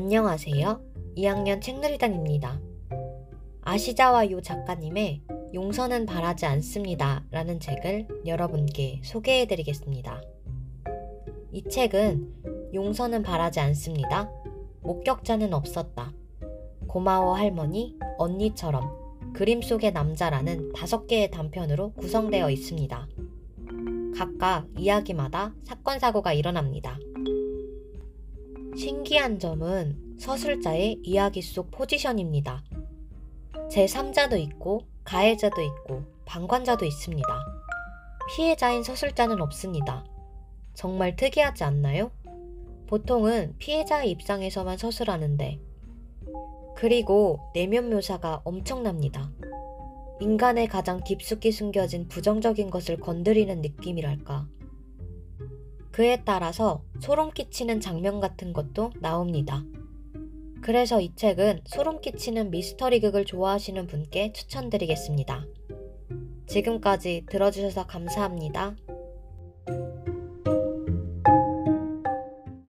안녕하세요. 2학년 책놀이단입니다. 아시자와 요 작가님의 용서는 바라지 않습니다. 라는 책을 여러분께 소개해 드리겠습니다. 이 책은 용서는 바라지 않습니다. 목격자는 없었다. 고마워 할머니, 언니처럼 그림 속의 남자라는 다섯 개의 단편으로 구성되어 있습니다. 각각 이야기마다 사건, 사고가 일어납니다. 신기한 점은 서술자의 이야기 속 포지션입니다. 제3자도 있고, 가해자도 있고, 방관자도 있습니다. 피해자인 서술자는 없습니다. 정말 특이하지 않나요? 보통은 피해자의 입장에서만 서술하는데, 그리고 내면 묘사가 엄청납니다. 인간의 가장 깊숙이 숨겨진 부정적인 것을 건드리는 느낌이랄까. 그에 따라서 소름 끼치는 장면 같은 것도 나옵니다. 그래서 이 책은 소름 끼치는 미스터리 극을 좋아하시는 분께 추천드리겠습니다. 지금까지 들어주셔서 감사합니다.